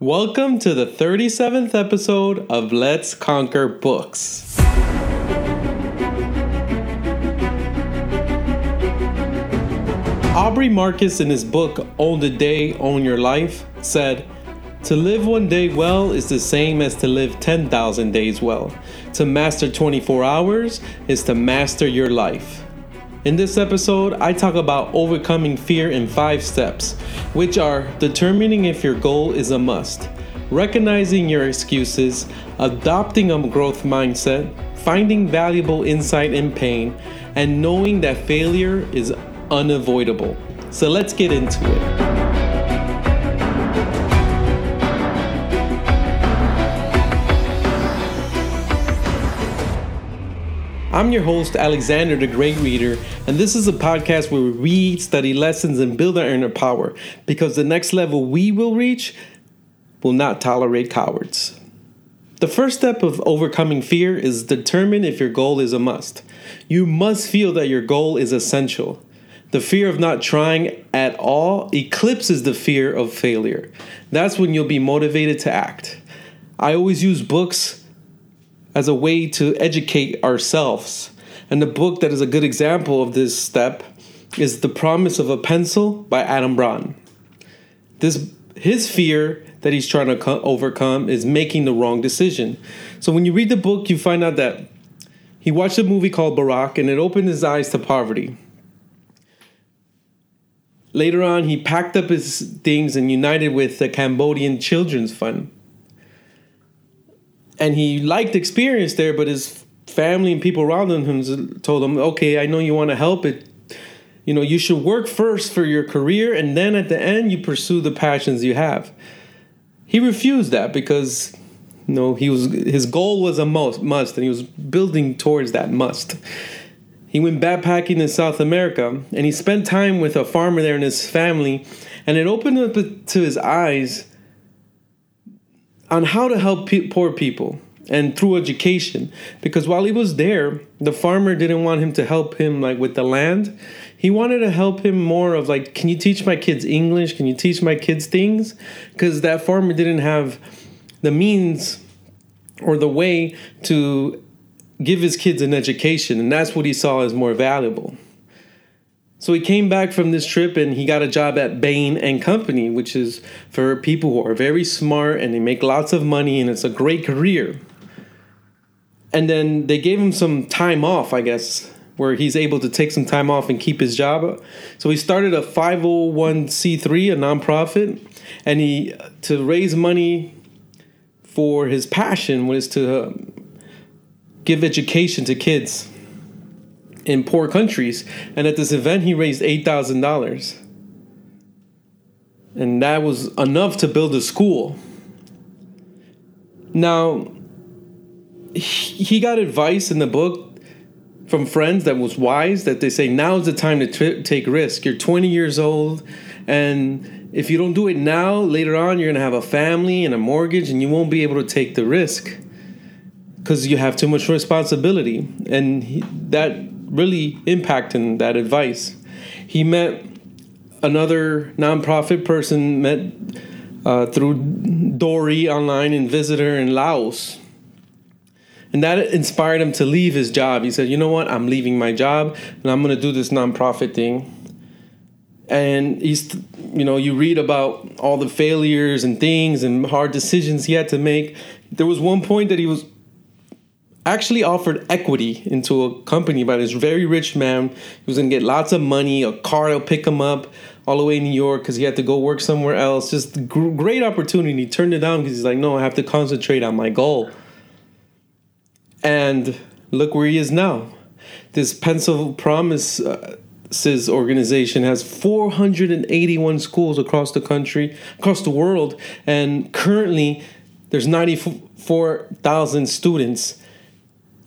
Welcome to the 37th episode of Let's Conquer Books. Aubrey Marcus, in his book Own the Day, Own Your Life, said, To live one day well is the same as to live 10,000 days well. To master 24 hours is to master your life. In this episode, I talk about overcoming fear in five steps, which are determining if your goal is a must, recognizing your excuses, adopting a growth mindset, finding valuable insight in pain, and knowing that failure is unavoidable. So let's get into it. I'm your host, Alexander the Great Reader, and this is a podcast where we read, study lessons, and build our inner power because the next level we will reach will not tolerate cowards. The first step of overcoming fear is determine if your goal is a must. You must feel that your goal is essential. The fear of not trying at all eclipses the fear of failure. That's when you'll be motivated to act. I always use books as a way to educate ourselves. And the book that is a good example of this step is The Promise of a Pencil by Adam Braun. This his fear that he's trying to co- overcome is making the wrong decision. So when you read the book, you find out that he watched a movie called Baraka and it opened his eyes to poverty. Later on, he packed up his things and united with the Cambodian Children's Fund and he liked the experience there, but his family and people around him told him, "Okay, I know you want to help it. You know, you should work first for your career, and then at the end, you pursue the passions you have." He refused that because, you know, he was his goal was a must, must, and he was building towards that must. He went backpacking in South America, and he spent time with a farmer there and his family, and it opened up to his eyes on how to help poor people and through education. Because while he was there the farmer didn't want him to help him like with the land. He wanted to help him more of like can you teach my kids english? Can you teach my kids things? Because that farmer didn't have the means or the way to give his kids an education and that's what he saw as more valuable so he came back from this trip and he got a job at Bain and Company, which is for people who are very smart and they make lots of money and it's a great career. And then they gave him some time off, I guess, where he's able to take some time off and keep his job. So he started a 501c3, a nonprofit, and he to raise money for his passion was to uh, give education to kids in poor countries. And at this event, he raised $8,000. And that was enough to build a school. Now, he got advice in the book from friends that was wise that they say now is the time to t- take risk. You're 20 years old, and if you don't do it now, later on, you're gonna have a family and a mortgage, and you won't be able to take the risk because you have too much responsibility. And he, that really impacting that advice. He met another nonprofit person, met uh, through Dory online and visitor in Laos. And that inspired him to leave his job. He said, You know what? I'm leaving my job and I'm going to do this nonprofit thing. And he's, you know, you read about all the failures and things and hard decisions he had to make. There was one point that he was actually offered equity into a company by this very rich man. Was gonna get lots of money, a car to pick him up all the way in New York because he had to go work somewhere else. Just great opportunity. He turned it down because he's like, no, I have to concentrate on my goal. And look where he is now. This Pencil Promises uh, organization has 481 schools across the country, across the world, and currently there's 94,000 students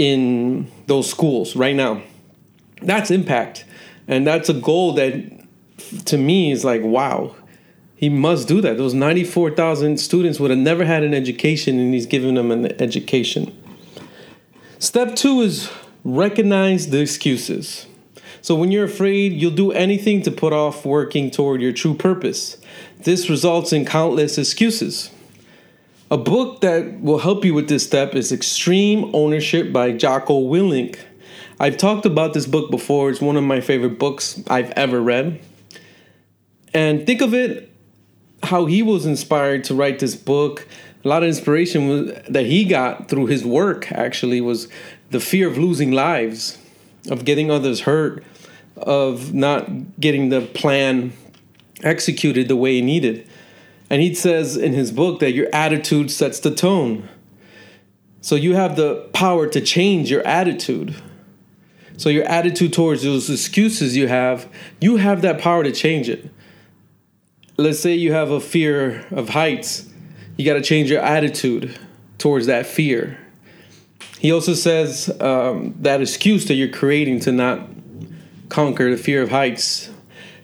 in those schools right now. That's impact. And that's a goal that to me is like, wow, he must do that. Those 94,000 students would have never had an education and he's giving them an education. Step two is recognize the excuses. So when you're afraid, you'll do anything to put off working toward your true purpose. This results in countless excuses. A book that will help you with this step is Extreme Ownership by Jocko Willink. I've talked about this book before. It's one of my favorite books I've ever read. And think of it how he was inspired to write this book. A lot of inspiration that he got through his work actually was the fear of losing lives, of getting others hurt, of not getting the plan executed the way he needed. And he says in his book that your attitude sets the tone. So you have the power to change your attitude. So your attitude towards those excuses you have, you have that power to change it. Let's say you have a fear of heights. You got to change your attitude towards that fear. He also says um, that excuse that you're creating to not conquer the fear of heights.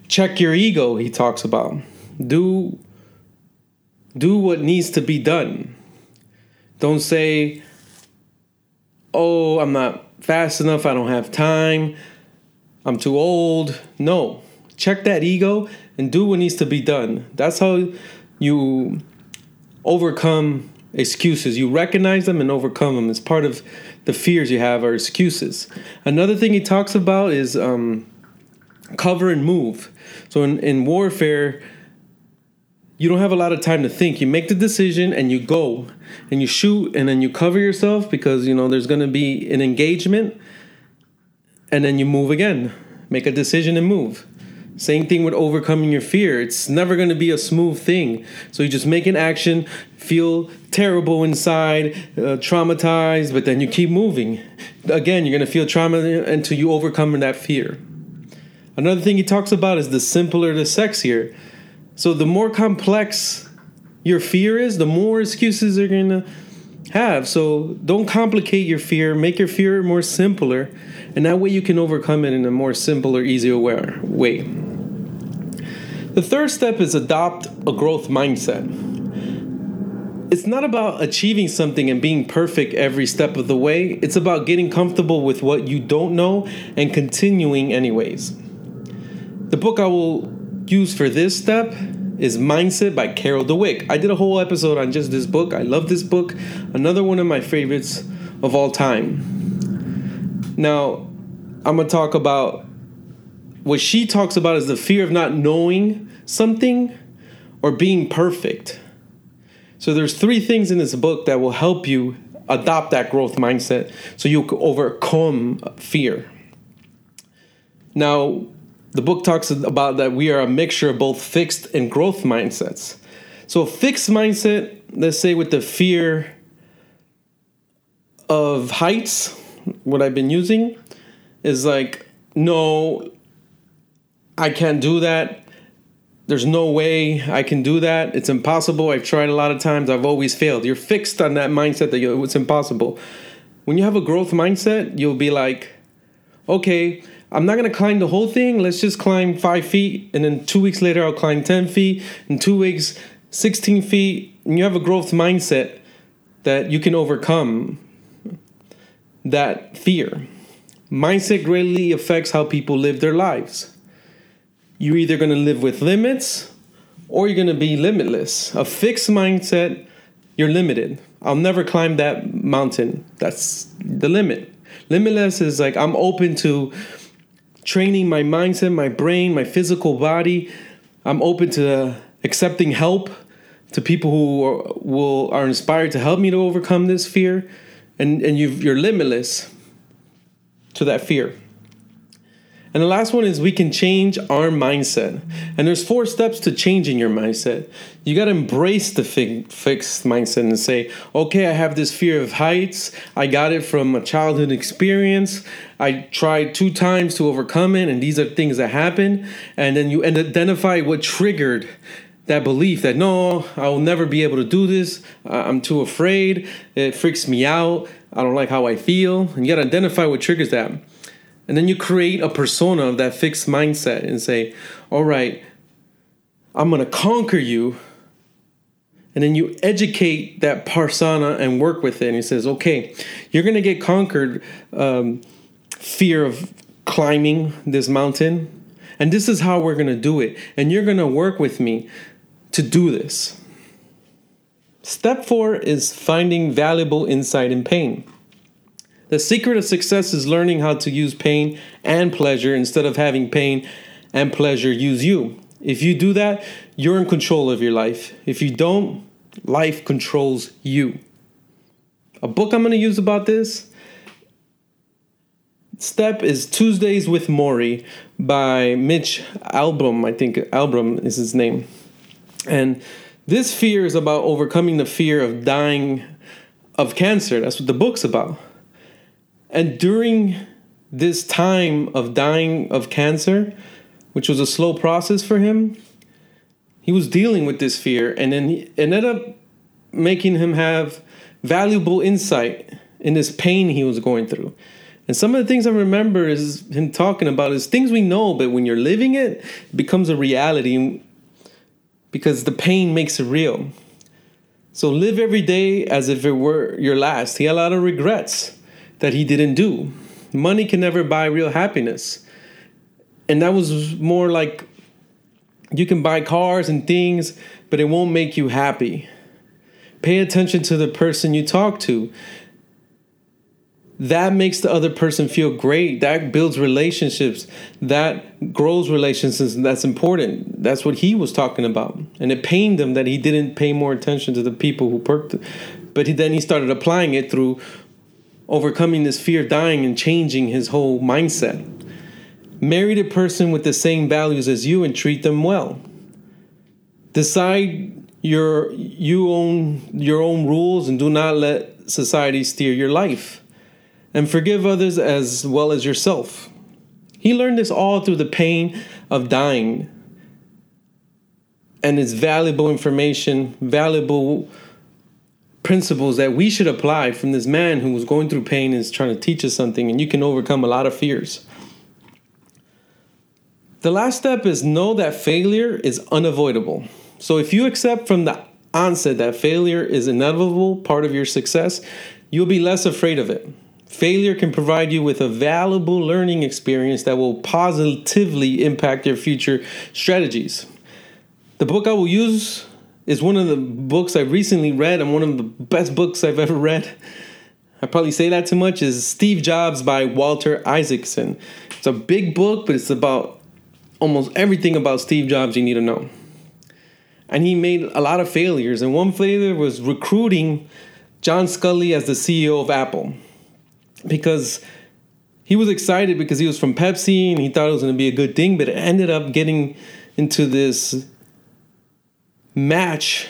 Check your ego, he talks about. Do do what needs to be done. Don't say, "Oh, I'm not fast enough, I don't have time, I'm too old." No. Check that ego and do what needs to be done. That's how you overcome excuses. You recognize them and overcome them. It's part of the fears you have are excuses. Another thing he talks about is um, cover and move. So in, in warfare, you don't have a lot of time to think. You make the decision and you go and you shoot and then you cover yourself because you know there's going to be an engagement and then you move again. Make a decision and move. Same thing with overcoming your fear. It's never going to be a smooth thing. So you just make an action, feel terrible inside, uh, traumatized, but then you keep moving. Again, you're going to feel trauma until you overcome that fear. Another thing he talks about is the simpler the sexier. So the more complex your fear is, the more excuses you're to have. So don't complicate your fear, make your fear more simpler, and that way you can overcome it in a more simpler, easier way. The third step is adopt a growth mindset. It's not about achieving something and being perfect every step of the way. It's about getting comfortable with what you don't know and continuing anyways. The book I will use for this step is Mindset by Carol Dweck. I did a whole episode on just this book. I love this book. Another one of my favorites of all time. Now, I'm going to talk about what she talks about is the fear of not knowing something or being perfect. So there's three things in this book that will help you adopt that growth mindset so you overcome fear. Now, the book talks about that we are a mixture of both fixed and growth mindsets. So, a fixed mindset, let's say with the fear of heights, what I've been using is like, no, I can't do that there's no way I can do that. It's impossible. I've tried a lot of times. I've always failed. You're fixed on that mindset that it's impossible. When you have a growth mindset, you'll be like, okay, I'm not gonna climb the whole thing. Let's just climb five feet, and then two weeks later, I'll climb 10 feet, in two weeks, 16 feet. And you have a growth mindset that you can overcome that fear. Mindset greatly affects how people live their lives you're either to live with limits or you're to be limitless. A fixed mindset, you're limited. I'll never climb that mountain. That's the limit. Limitless is like I'm open to training my mindset, my brain, my physical body. I'm open to accepting help to people who are, will are inspired to help me to overcome this fear, and and you you're limitless to that fear. And the last one is we can change our mindset. And there's four steps to changing your mindset. You got to embrace the fi- fixed mindset and say, okay, I have this fear of heights. I got it from a childhood experience. I tried two times to overcome it, and these are things that happen. And then you and identify what triggered that belief that no, I will never be able to do this. I'm too afraid. It freaks me out. I don't like how I feel. And you got to identify what triggers that. And then you create a persona of that fixed mindset and say, all right, I'm going to conquer you. And then you educate that persona and work with it. And he says, okay, you're going to get conquered um, fear of climbing this mountain. And this is how we're going to do it. And you're going to work with me to do this. Step four is finding valuable insight in pain. The secret of success is learning how to use pain and pleasure instead of having pain and pleasure use you. If you do that, you're in control of your life. If you don't, life controls you. A book I'm going to use about this step is Tuesdays with Morrie by Mitch Albom. I think Albom is his name. And this fear is about overcoming the fear of dying of cancer. That's what the book's about. And during this time of dying of cancer, which was a slow process for him, he was dealing with this fear and then it ended up making him have valuable insight in this pain he was going through. And some of the things I remember is him talking about is things we know, but when you're living it, it becomes a reality because the pain makes it real. So live every day as if it were your last. He had a lot of regrets that he didn't do. Money can never buy real happiness. And that was more like you can buy cars and things, but it won't make you happy. Pay attention to the person you talk to that makes the other person feel great that builds relationships that grows relationships that's important that's what he was talking about and it pained him that he didn't pay more attention to the people who perked it. but he, then he started applying it through overcoming this fear of dying and changing his whole mindset marry a person with the same values as you and treat them well decide your you own your own rules and do not let society steer your life and forgive others as well as yourself. He learned this all through the pain of dying. And it's valuable information, valuable principles that we should apply from this man who was going through pain and is trying to teach us something, and you can overcome a lot of fears. The last step is know that failure is unavoidable. So if you accept from the onset that failure is inevitable part of your success, you'll be less afraid of it. Failure can provide you with a valuable learning experience that will positively impact your future strategies. The book I will use is one of the books I've recently read and one of the best books I've ever read. I probably say that too much is Steve Jobs by Walter Isaacson. It's a big book, but it's about almost everything about Steve Jobs you need to know. And he made a lot of failures, and one failure was recruiting John Sculley as the CEO of Apple because he was excited because he was from Pepsi and he thought it was going to be a good thing, but it ended up getting into this match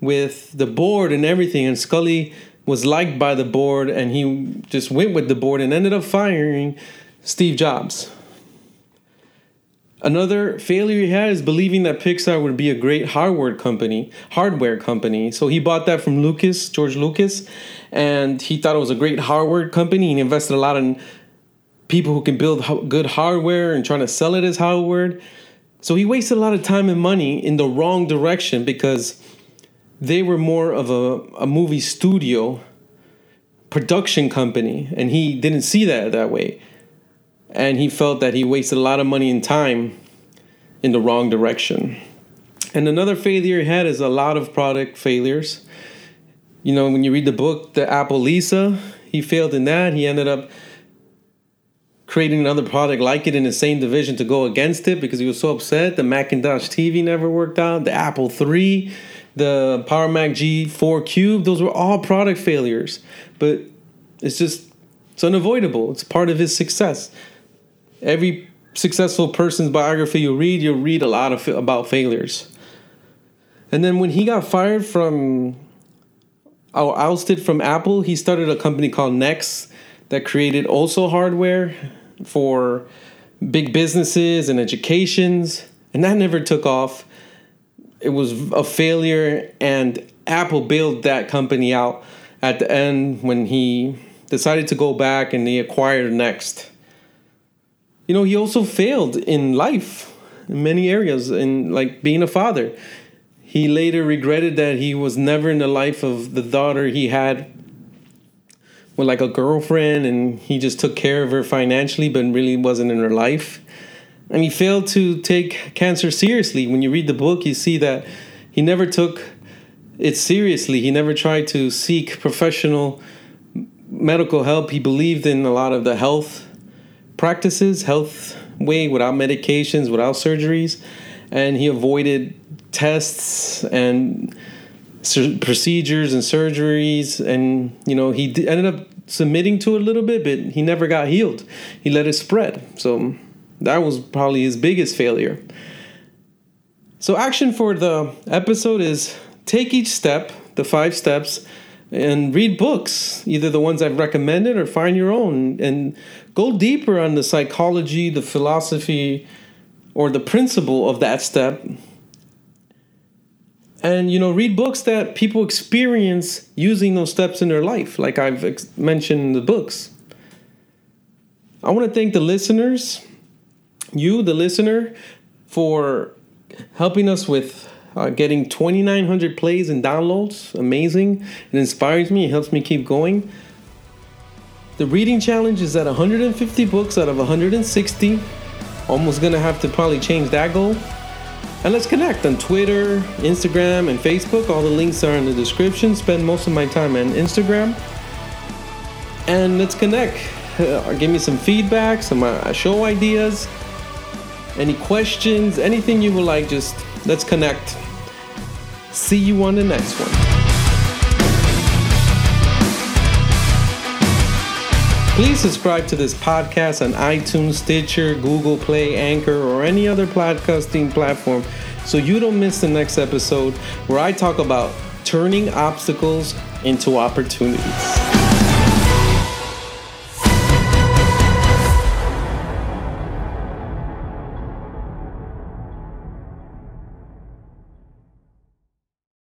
with the board and everything. And Sculley was liked by the board and he just went with the board and ended up firing Steve Jobs. Another failure he had is believing that Pixar would be a great hardware company, hardware company. So he bought that from Lucas, George Lucas, and he thought it was a great hardware company. He invested a lot in people who can build good hardware and trying to sell it as hardware. So he wasted a lot of time and money in the wrong direction because they were more of a, a movie studio production company, and he didn't see that that way. And he felt that he wasted a lot of money and time in the wrong direction. And another failure he had is a lot of product failures you know, when you read the book, the Apple Lisa, he failed in that. He ended up creating another product like it in the same division to go against it because he was so upset. The Macintosh TV never worked out. The Apple III, the Power Mac G4 Cube, those were all product failures. But it's just, it's unavoidable. It's part of his success. Every successful person's biography you read, you'll read a lot of about failures. And then when he got fired from or ousted from Apple, he started a company called Next that created also hardware for big businesses and educations, and that never took off. It was a failure, and Apple bailed that company out at the end when he decided to go back and he acquired Next. You know, he also failed in life in many areas, in like being a father. He later regretted that he was never in the life of the daughter he had with like a girlfriend and he just took care of her financially but really wasn't in her life. And he failed to take cancer seriously. When you read the book, you see that he never took it seriously. He never tried to seek professional medical help. He believed in a lot of the health practices, health way without medications, without surgeries, and he avoided tests and procedures and surgeries and you know he ended up submitting to it a little bit but he never got healed. He let it spread. So that was probably his biggest failure. So action for the episode is take each step the five steps and read books either the ones i've recommended or find your own and go deeper on the psychology the philosophy or the principle of that step and you know read books that people experience using those steps in their life like i've ex- mentioned in the books. I want to thank the listeners you the listener for helping us with uh, getting 2900 plays and downloads. Amazing. It inspires me it helps me keep going. The reading challenge is at 150 books out of 160 almost gonna have to probably change that goal and let's connect on Twitter, Instagram, and Facebook. All the links are in the description. Spend most of my time on Instagram. And let's connect. Uh, give me some feedback, some uh, show ideas, any questions, anything you would like, just let's connect. See you on the next one. Please subscribe to this podcast on iTunes, Stitcher, Google Play, Anchor, or any other podcasting platform so you don't miss the next episode where I talk about turning obstacles into opportunities.